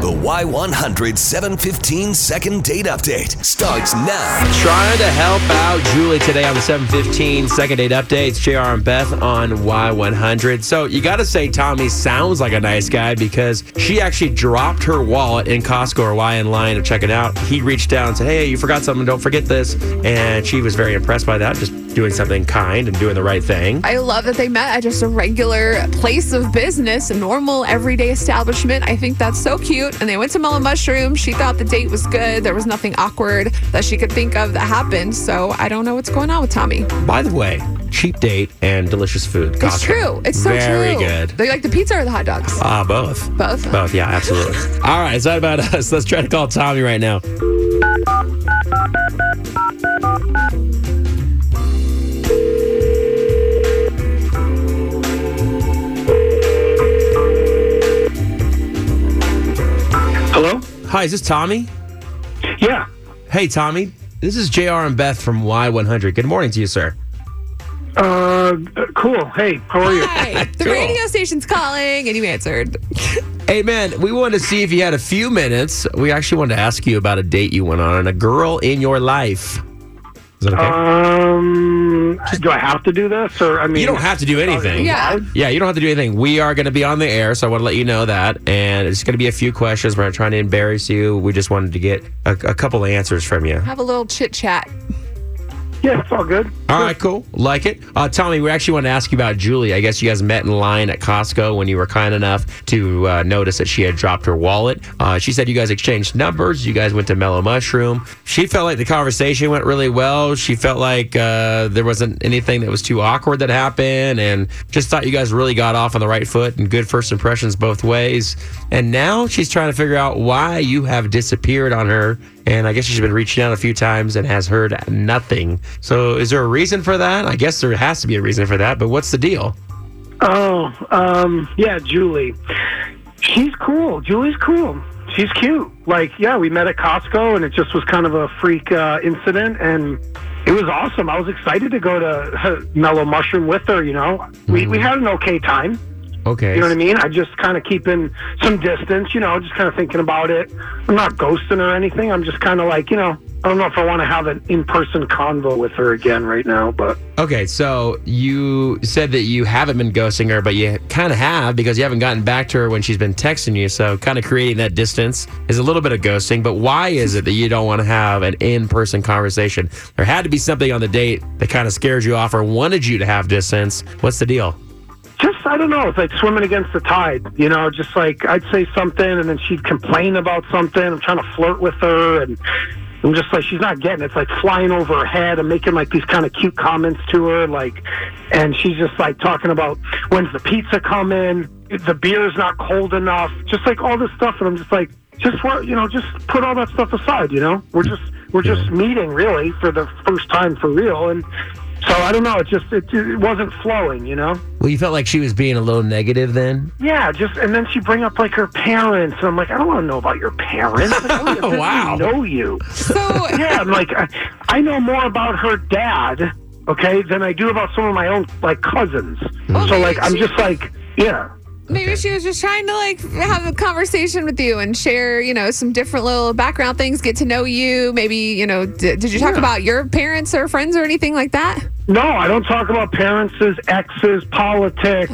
The Y100 715 second date update starts now. Trying to help out Julie today on the 715 second date updates. JR and Beth on Y100. So you got to say Tommy sounds like a nice guy because she actually dropped her wallet in Costco or Y in line to check it out. He reached down and said, Hey, you forgot something. Don't forget this. And she was very impressed by that, just doing something kind and doing the right thing. I love that they met at just a regular place of business, a normal everyday establishment. I think that's so cute. And they went to Mellow Mushroom. She thought the date was good. There was nothing awkward that she could think of that happened. So I don't know what's going on with Tommy. By the way, cheap date and delicious food. It's true. It's so true. very true. good. They like the pizza or the hot dogs? Ah, both. Both. Both, yeah, absolutely. All right, is that about us. Let's try to call Tommy right now. Hi, is this Tommy? Yeah. Hey, Tommy. This is JR and Beth from Y100. Good morning to you, sir. Uh, cool. Hey, how are you? Hi. The Cool. radio station's calling and you answered. Hey, man, we wanted to see if you had a few minutes. We actually wanted to ask you about a date you went on and a girl in your life. Is that okay? Um, do I have to do this, or I mean, you don't have to do anything. Yeah. Yeah, you don't have to do anything. We are going to be on the air, so I want to let you know that. And it's going to be a few questions. We're not trying to embarrass you. We just wanted to get a, a couple answers from you. Have a little chit chat. Yeah, it's all good. All right, cool. Like it. Uh, Tommy, we actually want to ask you about Julie. I guess you guys met in line at Costco when you were kind enough to uh, notice that she had dropped her wallet. Uh, she said you guys exchanged numbers. You guys went to Mellow Mushroom. She felt like the conversation went really well. She felt like uh, there wasn't anything that was too awkward that happened and just thought you guys really got off on the right foot and good first impressions both ways. And now she's trying to figure out why you have disappeared on her. And I guess she's been reaching out a few times and has heard nothing. So, is there a reason for that? I guess there has to be a reason for that, but what's the deal? Oh, um, yeah, Julie. She's cool. Julie's cool. She's cute. Like, yeah, we met at Costco, and it just was kind of a freak uh, incident, and it was awesome. I was excited to go to Mellow Mushroom with her. You know, we we had an okay time. Okay. You know what I mean? I just kind of keeping some distance, you know, just kind of thinking about it. I'm not ghosting or anything. I'm just kind of like, you know, I don't know if I want to have an in-person convo with her again right now, but Okay, so you said that you haven't been ghosting her, but you kind of have because you haven't gotten back to her when she's been texting you. So, kind of creating that distance is a little bit of ghosting. But why is it that you don't want to have an in person conversation? There had to be something on the date that kind of scared you off or wanted you to have distance. What's the deal? Just I don't know. It's like swimming against the tide, you know. Just like I'd say something, and then she'd complain about something. I'm trying to flirt with her, and I'm just like she's not getting. it. It's like flying over her head. I'm making like these kind of cute comments to her, like, and she's just like talking about when's the pizza coming? The beer's not cold enough. Just like all this stuff, and I'm just like, just what you know, just put all that stuff aside. You know, we're just we're just meeting really for the first time for real, and. So I don't know. It just it, it wasn't flowing, you know. Well, you felt like she was being a little negative then? Yeah, just and then she bring up like her parents, and I'm like, I don't want to know about your parents. Like, I don't Wow. know you. So Yeah, I'm like, I, I know more about her dad, okay, than I do about some of my own like cousins. Well, so like, I'm just like, yeah. Maybe she was just trying to like have a conversation with you and share, you know, some different little background things, get to know you. Maybe, you know, d- did you talk Yeah. about your parents or friends or anything like that? No, I don't talk about parents, exes, politics.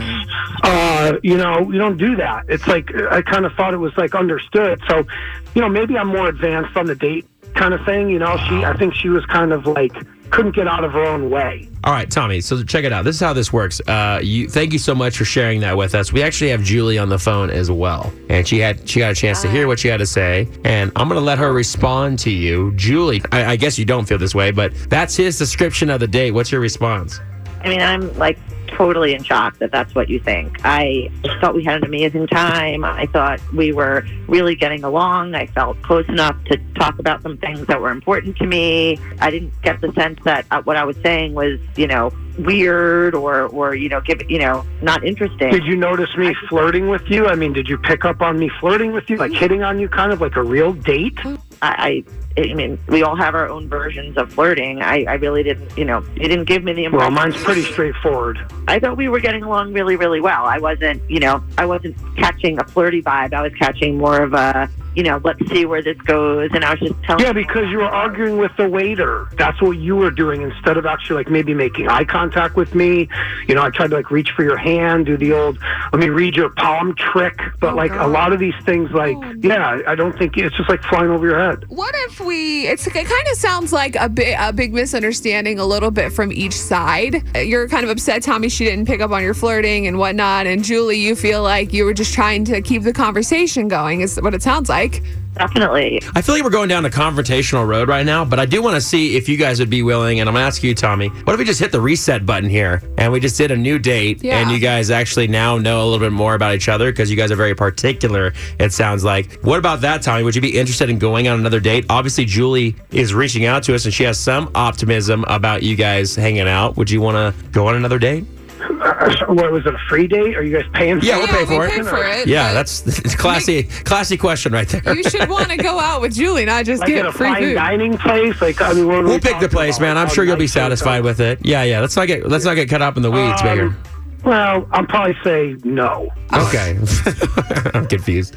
Uh, you know, we don't do that. It's like I kind of thought it was like understood. So, you know, maybe I'm more advanced on the date kind of thing. You know, she I think she was kind of like couldn't get out of her own way. All right, Tommy. So check it out. This is how this works. Uh, you thank you so much for sharing that with us. We actually have Julie on the phone as well, and she had she got a chance to hear what you had to say, and I'm gonna let her respond to you, Julie. I, I guess you don't feel this way, but that's his description of the date. What's your response? I mean, I'm like totally in shock that that's what you think. I thought we had an amazing time. I thought we were really getting along. I felt close enough to talk about some things that were important to me. I didn't get the sense that uh, what I was saying was, you know, weird or or you know, give you know, not interesting. Did you notice me flirting with you? I mean, did you pick up on me flirting with you, like hitting on you, kind of like a real date? I, I, I mean, we all have our own versions of flirting. I, I really didn't, you know, you didn't give me the impression. Well, mine's pretty straightforward. I thought we were getting along really, really well. I wasn't, you know, I wasn't catching a flirty vibe. I was catching more of a, you know, let's see where this goes. And I was just telling. Yeah, because you were arguing with the waiter. That's what you were doing instead of actually like maybe making eye contact with me. You know, I tried to like reach for your hand, do the old let me read your palm trick. But Oh, like a lot of these things, like Oh, yeah, I don't think it's just like flying over your head. What if we? It's it kind of sounds like a bit a big misunderstanding, a little bit from each side. You're kind of upset, Tommy. She didn't pick up on your flirting and whatnot, and Julie, you feel like you were just trying to keep the conversation going. Is what it sounds like. Definitely. I feel like we're going down a confrontational road right now, but I do want to see if you guys would be willing. And I'm going to ask you, Tommy, what if we just hit the reset button here and we just did a new date Yeah. and you guys actually now know a little bit more about each other because you guys are very particular, it sounds like. What about that, Tommy? Would you be interested in going on another date? Obviously, Julie is reaching out to us and she has some optimism about you guys hanging out. Would you want to go on another date? Uh, what was it? A free date? Are you guys paying? Yeah, we'll Yeah, pay for we it. pay for it, Yeah, that's it's classy, classy question right there. You should want to go out with Julie, not just Like get a free fine food. dining place? Like I mean, what are we We'll pick the place, about? man. I'm sure you'll be nice is satisfied with it. Yeah, yeah. Let's not get let's not get cut up in the weeds, Um, bigger. Well, I'll probably say no. Okay. I'm confused.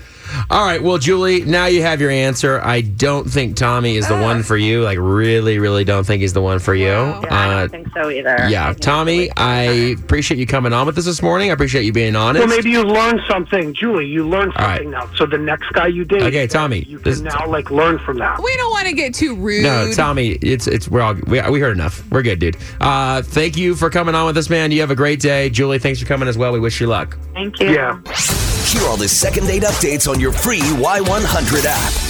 All right. Well, Julie, now you have your answer. I don't think Tommy is the one for you. Like, really, really don't think he's the one for you. Wow. Yeah, I Uh, don't think so either. Yeah, think Tommy, I appreciate you coming on with us this morning. I appreciate you being honest. Well, maybe you learned something, Julie. You learned All right. something now. So the next guy you date, Okay, Tommy, you this- can now like learn from that. We don't want to get too rude. no, Tommy, it's it's we're all we, we heard enough. We're good, dude. Uh, thank you for coming on with us, man. You have a great day, Julie. Thanks for coming as well. We wish you luck. Thank you. Yeah. Hear all the second date updates on your free Y100 app.